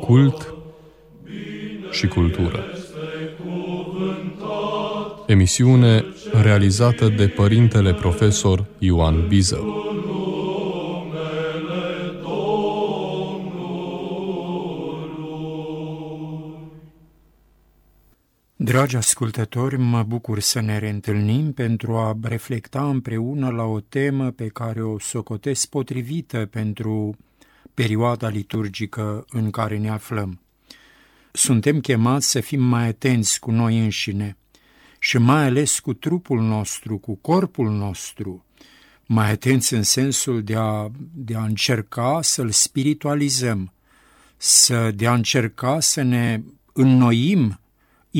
Cult și cultură. Emisiune realizată de părintele profesor Ioan Biză. Dragi ascultători, mă bucur să ne reîntâlnim pentru a reflecta împreună la o temă pe care o socotesc potrivită pentru perioada liturgică în care ne aflăm. Suntem chemați să fim mai atenți cu noi înșine și mai ales cu trupul nostru, cu corpul nostru, mai atenți în sensul de a, de a încerca să-l spiritualizăm, să, de a încerca să ne înnoim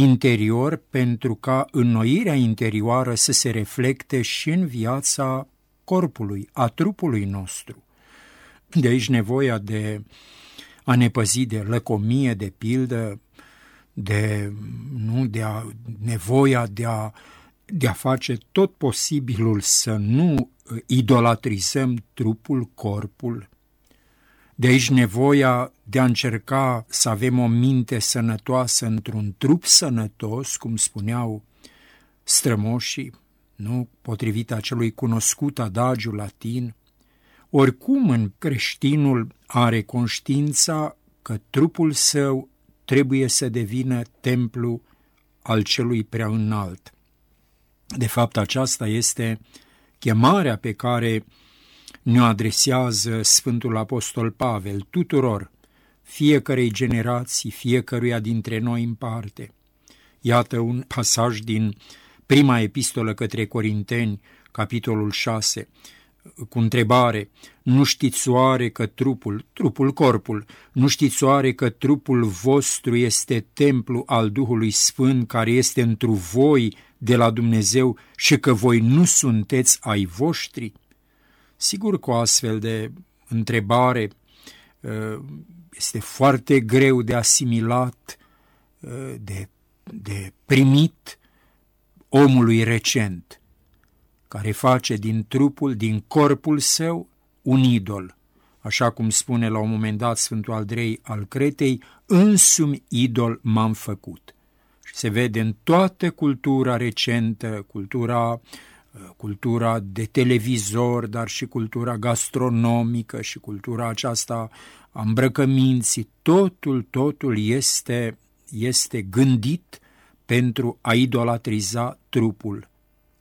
interior pentru ca înnoirea interioară să se reflecte și în viața corpului, a trupului nostru. De aici nevoia de a ne păzi de lăcomie, de pildă, de, nu, de a, nevoia de a, de a face tot posibilul să nu idolatrizăm trupul, corpul. De aici nevoia de a încerca să avem o minte sănătoasă într-un trup sănătos, cum spuneau strămoșii, nu? potrivit acelui cunoscut adagiu latin, oricum în creștinul are conștiința că trupul său trebuie să devină templu al celui prea înalt. De fapt, aceasta este chemarea pe care ne adresează Sfântul Apostol Pavel tuturor, fiecarei generații, fiecăruia dintre noi în parte. Iată un pasaj din prima epistolă către Corinteni, capitolul 6, cu întrebare, nu știți oare că trupul, trupul corpul, nu știți oare că trupul vostru este templu al Duhului Sfânt care este întru voi de la Dumnezeu și că voi nu sunteți ai voștri? Sigur că o astfel de întrebare uh, este foarte greu de asimilat, uh, de, de primit omului recent, care face din trupul, din corpul său, un idol, așa cum spune la un moment dat Sfântul Andrei al Cretei, însumi idol m-am făcut. Și se vede în toată cultura recentă, cultura cultura de televizor, dar și cultura gastronomică și cultura aceasta a îmbrăcăminții, totul, totul este, este gândit pentru a idolatriza trupul,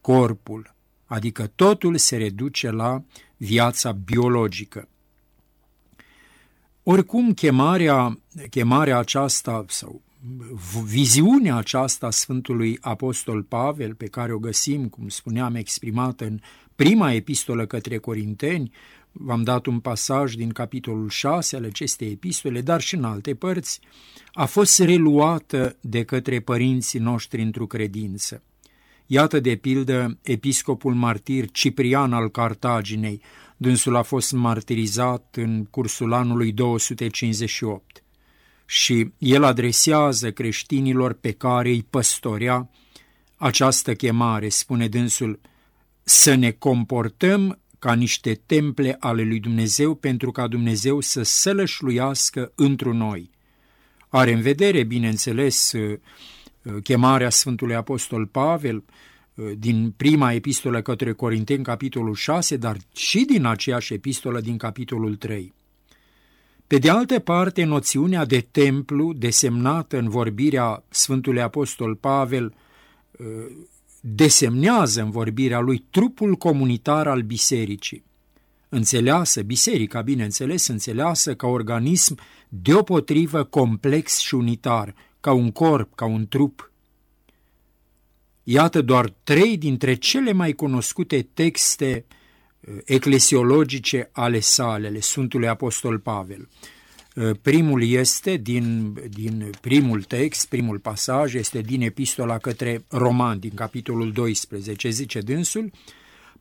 corpul, adică totul se reduce la viața biologică. Oricum, chemarea, chemarea aceasta sau viziunea aceasta a Sfântului Apostol Pavel, pe care o găsim, cum spuneam, exprimată în prima epistolă către Corinteni, v-am dat un pasaj din capitolul 6 al acestei epistole, dar și în alte părți, a fost reluată de către părinții noștri într-o credință. Iată de pildă episcopul martir Ciprian al Cartaginei, dânsul a fost martirizat în cursul anului 258 și el adresează creștinilor pe care îi păstorea această chemare, spune dânsul, să ne comportăm ca niște temple ale lui Dumnezeu pentru ca Dumnezeu să sălășluiască întru noi. Are în vedere, bineînțeles, chemarea Sfântului Apostol Pavel din prima epistolă către Corinteni, capitolul 6, dar și din aceeași epistolă din capitolul 3. Pe de altă parte, noțiunea de templu, desemnată în vorbirea Sfântului Apostol Pavel, uh, desemnează în vorbirea lui trupul comunitar al bisericii. Înțeleasă, biserica, bineînțeles, înțeleasă ca organism deopotrivă complex și unitar, ca un corp, ca un trup. Iată doar trei dintre cele mai cunoscute texte eclesiologice ale sale, ale Sfântului Apostol Pavel. Uh, primul este din, din primul text, primul pasaj, este din epistola către Roman, din capitolul 12, zice dânsul,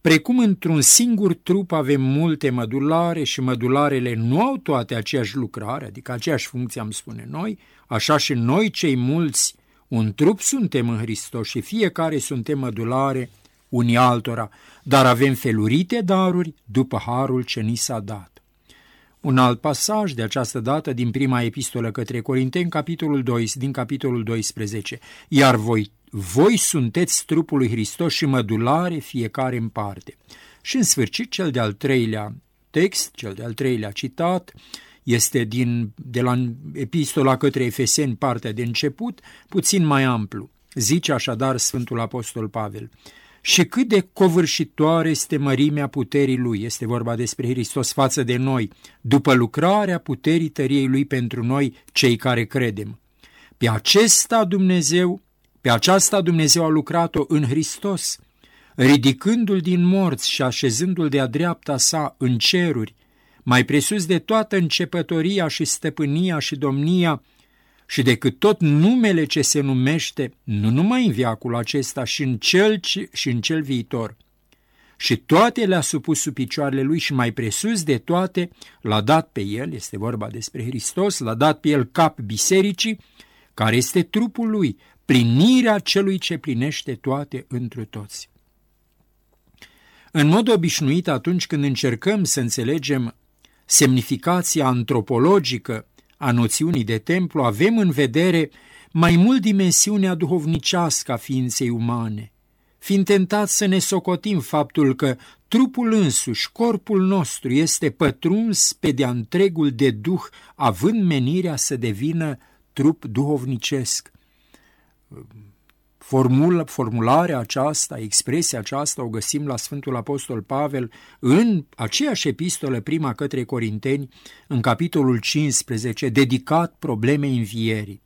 Precum într-un singur trup avem multe mădulare și mădularele nu au toate aceeași lucrare, adică aceeași funcție am spune noi, așa și noi cei mulți un trup suntem în Hristos și fiecare suntem mădulare unii altora, dar avem felurite daruri după harul ce ni s-a dat. Un alt pasaj de această dată din prima epistolă către Corinteni, capitolul 2, din capitolul 12. Iar voi, voi sunteți trupul lui Hristos și mădulare fiecare în parte. Și în sfârșit, cel de-al treilea text, cel de-al treilea citat, este din, de la epistola către Efeseni, partea de început, puțin mai amplu. Zice așadar Sfântul Apostol Pavel, și cât de covârșitoare este mărimea puterii Lui, este vorba despre Hristos față de noi, după lucrarea puterii tăriei Lui pentru noi, cei care credem. Pe acesta Dumnezeu, pe aceasta Dumnezeu a lucrat-o în Hristos, ridicându-l din morți și așezându-l de-a dreapta sa în ceruri, mai presus de toată începătoria și stăpânia și domnia, și decât tot numele ce se numește, nu numai în viacul acesta, și în cel, și în cel viitor. Și toate le-a supus sub picioarele lui și mai presus de toate l-a dat pe el, este vorba despre Hristos, l-a dat pe el cap bisericii, care este trupul lui, plinirea celui ce plinește toate întru toți. În mod obișnuit, atunci când încercăm să înțelegem semnificația antropologică a noțiunii de templu, avem în vedere mai mult dimensiunea duhovnicească a ființei umane, fiind tentați să ne socotim faptul că trupul însuși, corpul nostru, este pătruns pe de-a întregul de duh, având menirea să devină trup duhovnicesc. Formula, formularea aceasta, expresia aceasta o găsim la Sfântul Apostol Pavel în aceeași epistolă, prima către Corinteni, în capitolul 15, dedicat problemei învierii.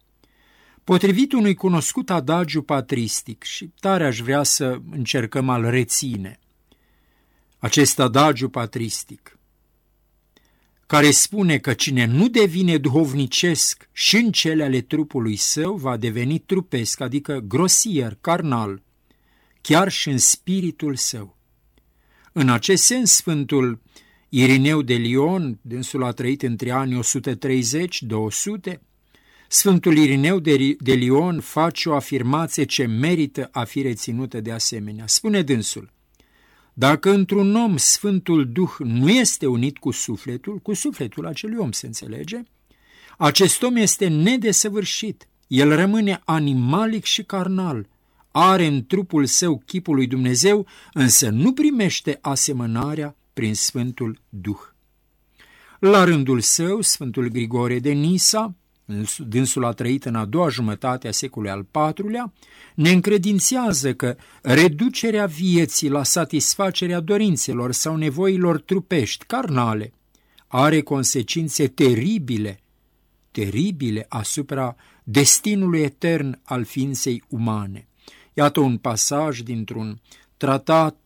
Potrivit unui cunoscut adagiu patristic, și tare aș vrea să încercăm al reține, acest adagiu patristic – care spune că cine nu devine duhovnicesc și în cele ale trupului său va deveni trupesc, adică grosier, carnal, chiar și în spiritul său. În acest sens, Sfântul Irineu de Lion, dânsul a trăit între anii 130-200, Sfântul Irineu de, de Lion face o afirmație ce merită a fi reținută de asemenea. Spune dânsul, dacă într-un om Sfântul Duh nu este unit cu sufletul, cu sufletul acelui om se înțelege, acest om este nedesăvârșit, el rămâne animalic și carnal, are în trupul său chipul lui Dumnezeu, însă nu primește asemănarea prin Sfântul Duh. La rândul său, Sfântul Grigore de Nisa, dânsul a trăit în a doua jumătate a secolului al IV-lea, ne încredințează că reducerea vieții la satisfacerea dorințelor sau nevoilor trupești, carnale, are consecințe teribile, teribile asupra destinului etern al ființei umane. Iată un pasaj dintr-un tratat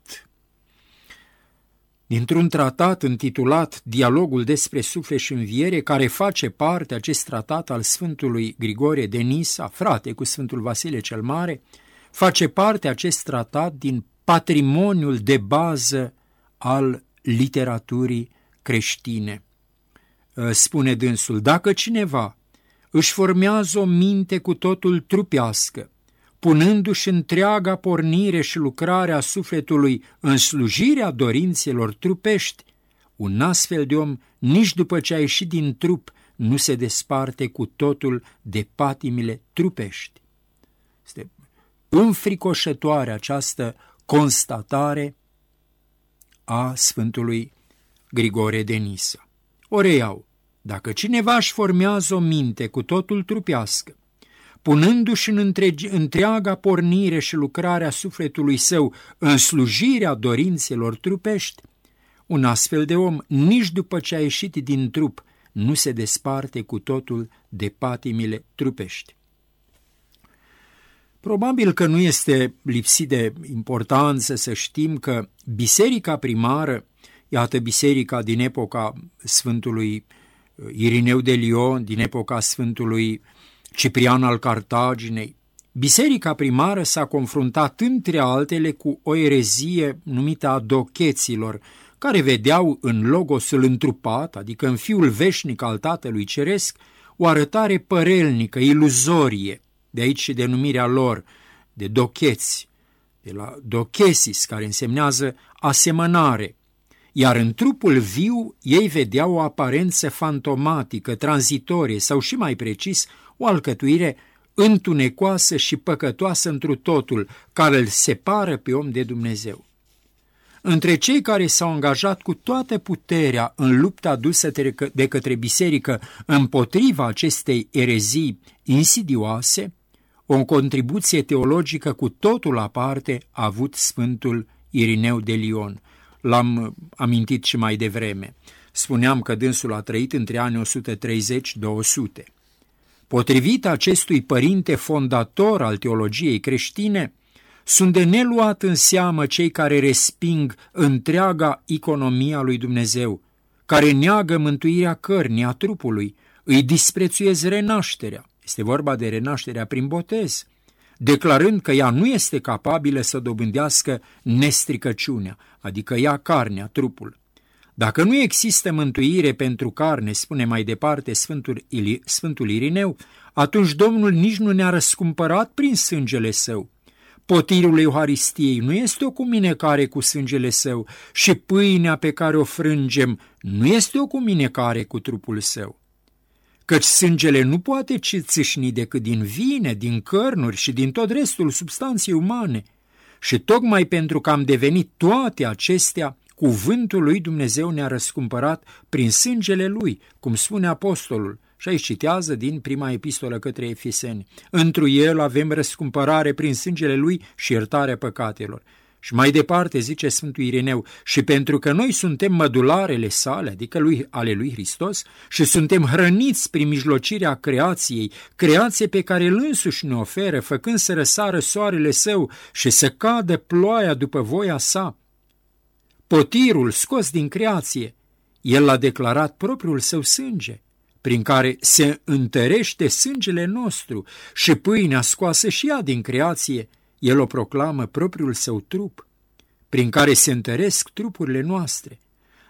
dintr-un tratat intitulat Dialogul despre suflet și înviere, care face parte acest tratat al Sfântului Grigorie de Nisa, frate cu Sfântul Vasile cel Mare, face parte acest tratat din patrimoniul de bază al literaturii creștine. Ă, spune dânsul, dacă cineva își formează o minte cu totul trupească, punându-și întreaga pornire și lucrarea sufletului în slujirea dorințelor trupești, un astfel de om, nici după ce a ieșit din trup, nu se desparte cu totul de patimile trupești. Este înfricoșătoare această constatare a Sfântului Grigore de Nisa. O reiau, dacă cineva își formează o minte cu totul trupească, punându-și în întregi, întreaga pornire și lucrarea sufletului său în slujirea dorințelor trupești, un astfel de om, nici după ce a ieșit din trup, nu se desparte cu totul de patimile trupești. Probabil că nu este lipsit de importanță să știm că biserica primară, iată biserica din epoca Sfântului Irineu de Lion, din epoca Sfântului Ciprian al Cartaginei, biserica primară s-a confruntat între altele cu o erezie numită a docheților, care vedeau în logosul întrupat, adică în fiul veșnic al Tatălui Ceresc, o arătare părelnică, iluzorie, de aici și denumirea lor, de docheți, de la dochesis, care însemnează asemănare, iar în trupul viu ei vedeau o aparență fantomatică, tranzitorie sau și mai precis, o alcătuire întunecoasă și păcătoasă întru totul, care îl separă pe om de Dumnezeu. Între cei care s-au angajat cu toată puterea în lupta dusă de către biserică împotriva acestei erezii insidioase, o contribuție teologică cu totul aparte a avut Sfântul Irineu de Lion. L-am amintit și mai devreme. Spuneam că dânsul a trăit între anii 130-200. Potrivit acestui părinte fondator al teologiei creștine, sunt de neluat în seamă cei care resping întreaga economia lui Dumnezeu, care neagă mântuirea cărnii a trupului, îi disprețuiesc renașterea, este vorba de renașterea prin botez, declarând că ea nu este capabilă să dobândească nestricăciunea, adică ea carnea, trupul. Dacă nu există mântuire pentru carne, spune mai departe Sfântul, Ili, Sfântul Irineu, atunci Domnul nici nu ne-a răscumpărat prin sângele său. Potirul Euharistiei nu este o cuminecare cu sângele său și pâinea pe care o frângem nu este o cuminecare cu trupul său căci sângele nu poate ci țâșni decât din vine, din cărnuri și din tot restul substanței umane. Și tocmai pentru că am devenit toate acestea, cuvântul lui Dumnezeu ne-a răscumpărat prin sângele lui, cum spune apostolul, și aici citează din prima epistolă către Efeseni. Întru el avem răscumpărare prin sângele lui și iertarea păcatelor. Și mai departe zice Sfântul Ireneu, și pentru că noi suntem mădularele sale, adică lui, ale lui Hristos, și suntem hrăniți prin mijlocirea creației, creație pe care îl însuși ne oferă, făcând să răsară soarele său și să cadă ploaia după voia sa. Potirul scos din creație, el a declarat propriul său sânge, prin care se întărește sângele nostru și pâinea scoasă și ea din creație, el o proclamă propriul său trup, prin care se întăresc trupurile noastre.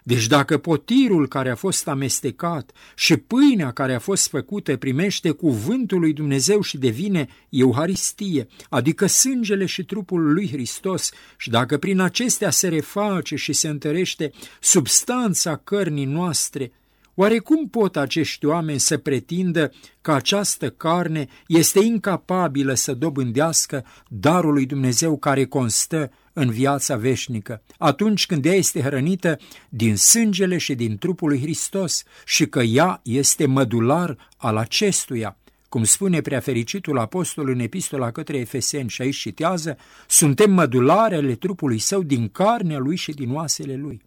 Deci dacă potirul care a fost amestecat și pâinea care a fost făcută primește cuvântul lui Dumnezeu și devine Euharistie, adică sângele și trupul lui Hristos, și dacă prin acestea se reface și se întărește substanța cărnii noastre, Oare cum pot acești oameni să pretindă că această carne este incapabilă să dobândească darul lui Dumnezeu care constă în viața veșnică, atunci când ea este hrănită din sângele și din trupul lui Hristos și că ea este mădular al acestuia? Cum spune preafericitul apostol în epistola către Efeseni și aici citează, suntem mădulare ale trupului său din carnea lui și din oasele lui.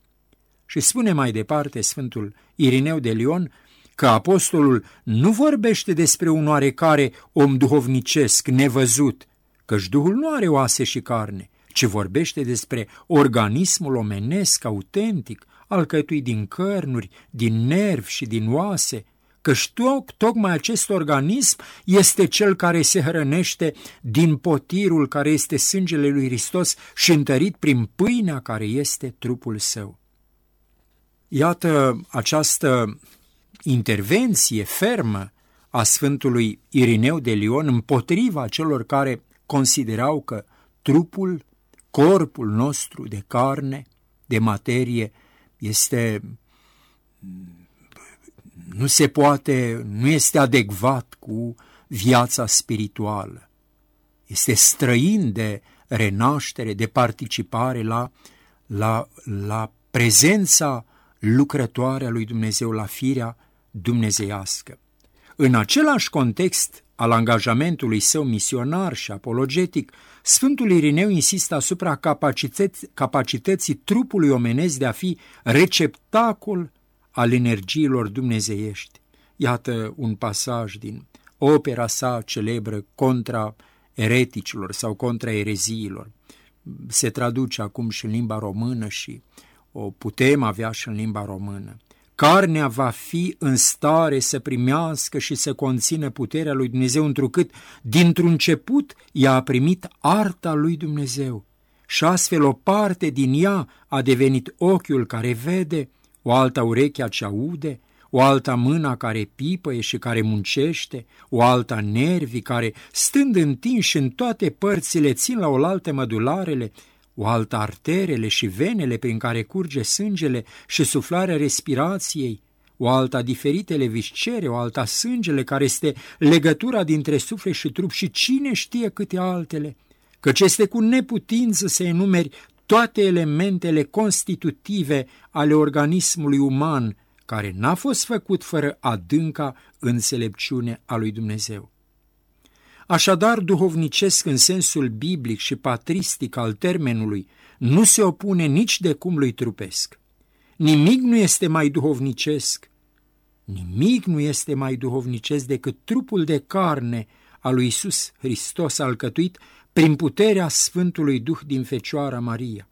Și spune mai departe Sfântul Irineu de Lion că apostolul nu vorbește despre un oarecare om duhovnicesc, nevăzut, căci Duhul nu are oase și carne, ci vorbește despre organismul omenesc autentic, alcătuit din cărnuri, din nervi și din oase, căci toc, tocmai acest organism este cel care se hrănește din potirul care este sângele lui Hristos și întărit prin pâinea care este trupul său. Iată această intervenție fermă a Sfântului Irineu de Lion împotriva celor care considerau că trupul, corpul nostru de carne, de materie, este nu se poate, nu este adecvat cu viața spirituală. Este străin de renaștere, de participare la, la, la prezența lucrătoare a lui Dumnezeu la firea dumnezeiască. În același context al angajamentului său misionar și apologetic, Sfântul Irineu insistă asupra capacității, capacității trupului omenesc de a fi receptacol al energiilor dumnezeiești. Iată un pasaj din opera sa celebră contra ereticilor sau contra ereziilor. Se traduce acum și în limba română și o putem avea și în limba română. Carnea va fi în stare să primească și să conțină puterea lui Dumnezeu, întrucât dintr-un început ea a primit arta lui Dumnezeu și astfel o parte din ea a devenit ochiul care vede, o alta urechea ce aude, o alta mâna care pipăie și care muncește, o alta nervii care, stând întinși în toate părțile, țin la oaltă mădularele, o alta arterele și venele prin care curge sângele și suflarea respirației, o alta diferitele viscere, o alta sângele care este legătura dintre suflet și trup și cine știe câte altele, căci este cu neputință să enumeri toate elementele constitutive ale organismului uman, care n-a fost făcut fără adânca înțelepciune a lui Dumnezeu. Așadar, duhovnicesc în sensul biblic și patristic al termenului nu se opune nici de cum lui trupesc. Nimic nu este mai duhovnicesc, nimic nu este mai duhovnicesc decât trupul de carne al lui Isus Hristos alcătuit prin puterea Sfântului Duh din Fecioara Maria.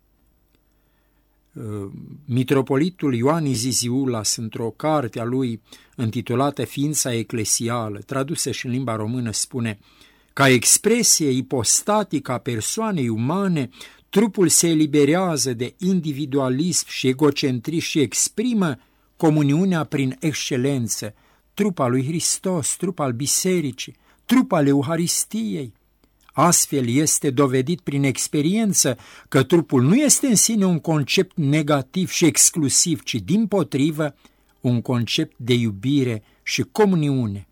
Uh, mitropolitul Ioan Iziziulas, într-o carte a lui intitulată Ființa Eclesială, tradusă și în limba română, spune Ca expresie ipostatică a persoanei umane, trupul se eliberează de individualism și egocentrism și exprimă comuniunea prin excelență, trup al lui Hristos, trup al bisericii, trup al Euharistiei, Astfel este dovedit prin experiență că trupul nu este în sine un concept negativ și exclusiv, ci din potrivă un concept de iubire și comuniune.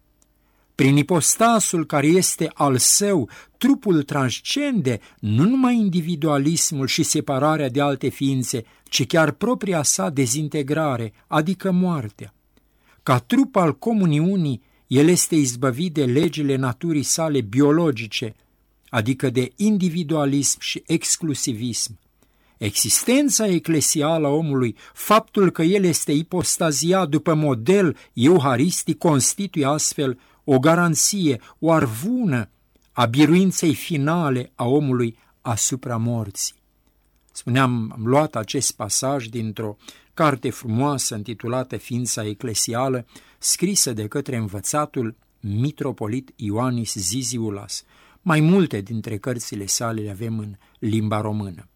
Prin ipostasul care este al său, trupul transcende nu numai individualismul și separarea de alte ființe, ci chiar propria sa dezintegrare, adică moartea. Ca trup al comuniunii, el este izbăvit de legile naturii sale biologice, adică de individualism și exclusivism. Existența eclesială a omului, faptul că el este ipostaziat după model euharistic, constituie astfel o garanție, o arvună a biruinței finale a omului asupra morții. Spuneam, am luat acest pasaj dintr-o carte frumoasă intitulată Ființa Eclesială, scrisă de către învățatul mitropolit Ioanis Ziziulas, mai multe dintre cărțile sale le avem în limba română.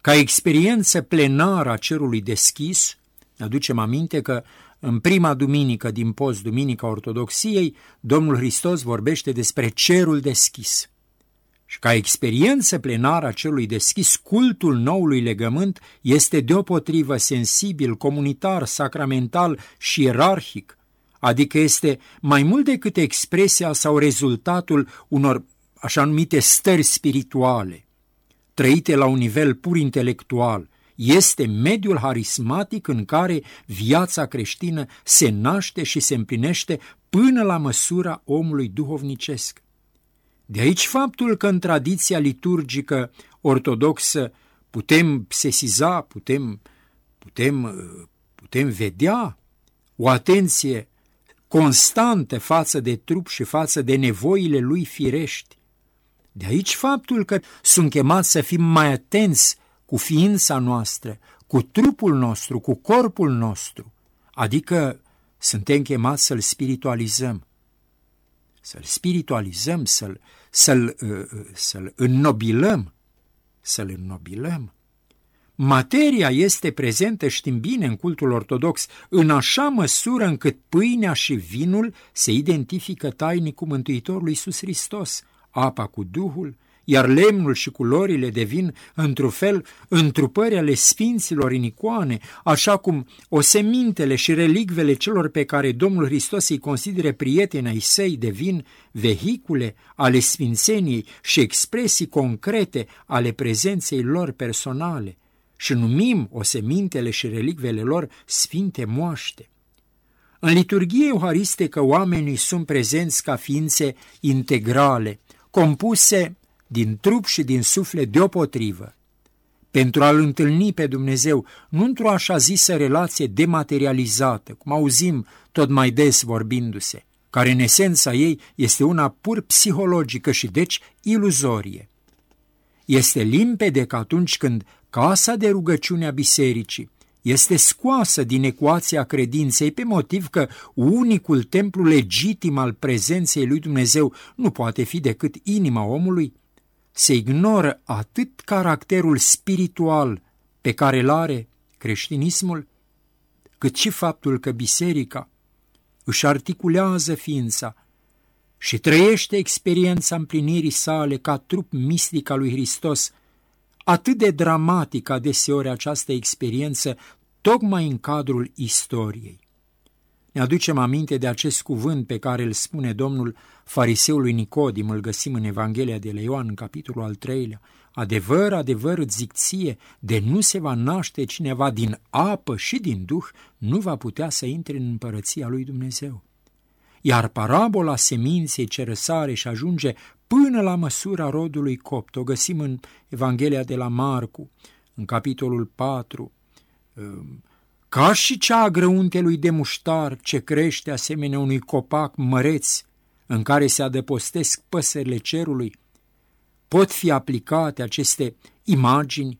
Ca experiență plenară a cerului deschis, aducem aminte că în prima duminică din post, Duminica Ortodoxiei, Domnul Hristos vorbește despre cerul deschis. Și ca experiență plenară a cerului deschis, cultul noului legământ este deopotrivă sensibil, comunitar, sacramental și ierarhic, adică este mai mult decât expresia sau rezultatul unor așa numite stări spirituale, trăite la un nivel pur intelectual, este mediul harismatic în care viața creștină se naște și se împlinește până la măsura omului duhovnicesc. De aici faptul că în tradiția liturgică ortodoxă putem sesiza, putem, putem, putem vedea o atenție constante față de trup și față de nevoile lui firești. De aici faptul că sunt chemați să fim mai atenți cu ființa noastră, cu trupul nostru, cu corpul nostru, adică suntem chemați să-l spiritualizăm. Să-l spiritualizăm, să-l, să-l, uh, să-l înnobilăm, să-l înnobilăm. Materia este prezentă, știm bine, în cultul ortodox, în așa măsură încât pâinea și vinul se identifică tainic cu Mântuitorul Iisus Hristos, apa cu Duhul, iar lemnul și culorile devin, într-un fel, întrupări ale sfinților în icoane, așa cum osemintele și relicvele celor pe care Domnul Hristos îi consideră prieteni ai săi devin vehicule ale sfințeniei și expresii concrete ale prezenței lor personale și numim osemintele și relicvele lor sfinte moaște. În liturghie euharistică oamenii sunt prezenți ca ființe integrale, compuse din trup și din suflet deopotrivă. Pentru a-L întâlni pe Dumnezeu, nu într-o așa zisă relație dematerializată, cum auzim tot mai des vorbindu-se, care în esența ei este una pur psihologică și deci iluzorie. Este limpede că atunci când casa de rugăciune a bisericii este scoasă din ecuația credinței pe motiv că unicul templu legitim al prezenței lui Dumnezeu nu poate fi decât inima omului, se ignoră atât caracterul spiritual pe care îl are creștinismul, cât și faptul că biserica își articulează ființa și trăiește experiența împlinirii sale ca trup mistic al lui Hristos, atât de dramatică adeseori această experiență, tocmai în cadrul istoriei. Ne aducem aminte de acest cuvânt pe care îl spune Domnul fariseului Nicodim, îl găsim în Evanghelia de la Ioan, în capitolul al treilea. Adevăr, adevăr îți zic ție, de nu se va naște cineva din apă și din duh, nu va putea să intre în împărăția lui Dumnezeu. Iar parabola seminței ce răsare și ajunge până la măsura rodului copt, o găsim în Evanghelia de la Marcu, în capitolul 4, ca și cea a grăuntelui de muștar ce crește asemenea unui copac măreț în care se adăpostesc păsările cerului, pot fi aplicate aceste imagini,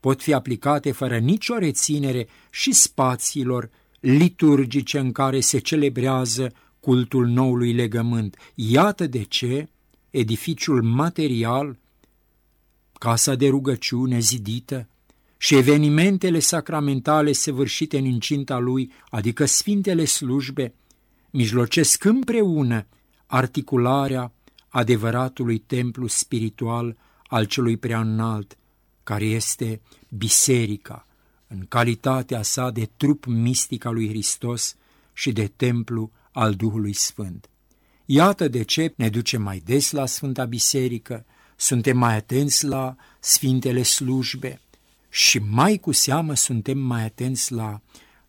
pot fi aplicate fără nicio reținere și spațiilor liturgice în care se celebrează cultul noului legământ. Iată de ce edificiul material, casa de rugăciune zidită, și evenimentele sacramentale săvârșite în incinta lui, adică sfintele slujbe, mijlocesc împreună articularea adevăratului templu spiritual al celui prea înalt, care este biserica, în calitatea sa de trup mistic al lui Hristos și de templu al Duhului Sfânt. Iată de ce ne ducem mai des la Sfânta Biserică, suntem mai atenți la Sfintele slujbe, și mai cu seamă suntem mai atenți la,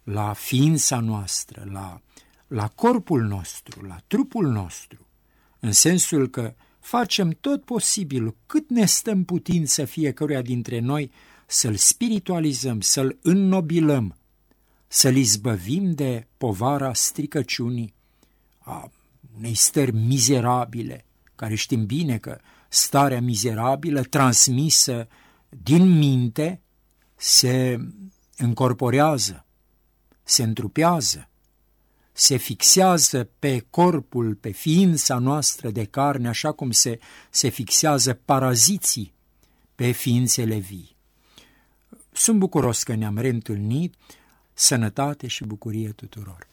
la ființa noastră, la, la corpul nostru, la trupul nostru, în sensul că facem tot posibilul, cât ne stăm putință fiecăruia dintre noi, să-l spiritualizăm, să-l înnobilăm, să-l izbăvim de povara stricăciunii, a unei stări mizerabile, care știm bine că starea mizerabilă transmisă din minte se încorporează, se întrupează, se fixează pe corpul, pe ființa noastră de carne, așa cum se, se fixează paraziții pe ființele vii. Sunt bucuros că ne-am reîntâlnit, sănătate și bucurie tuturor!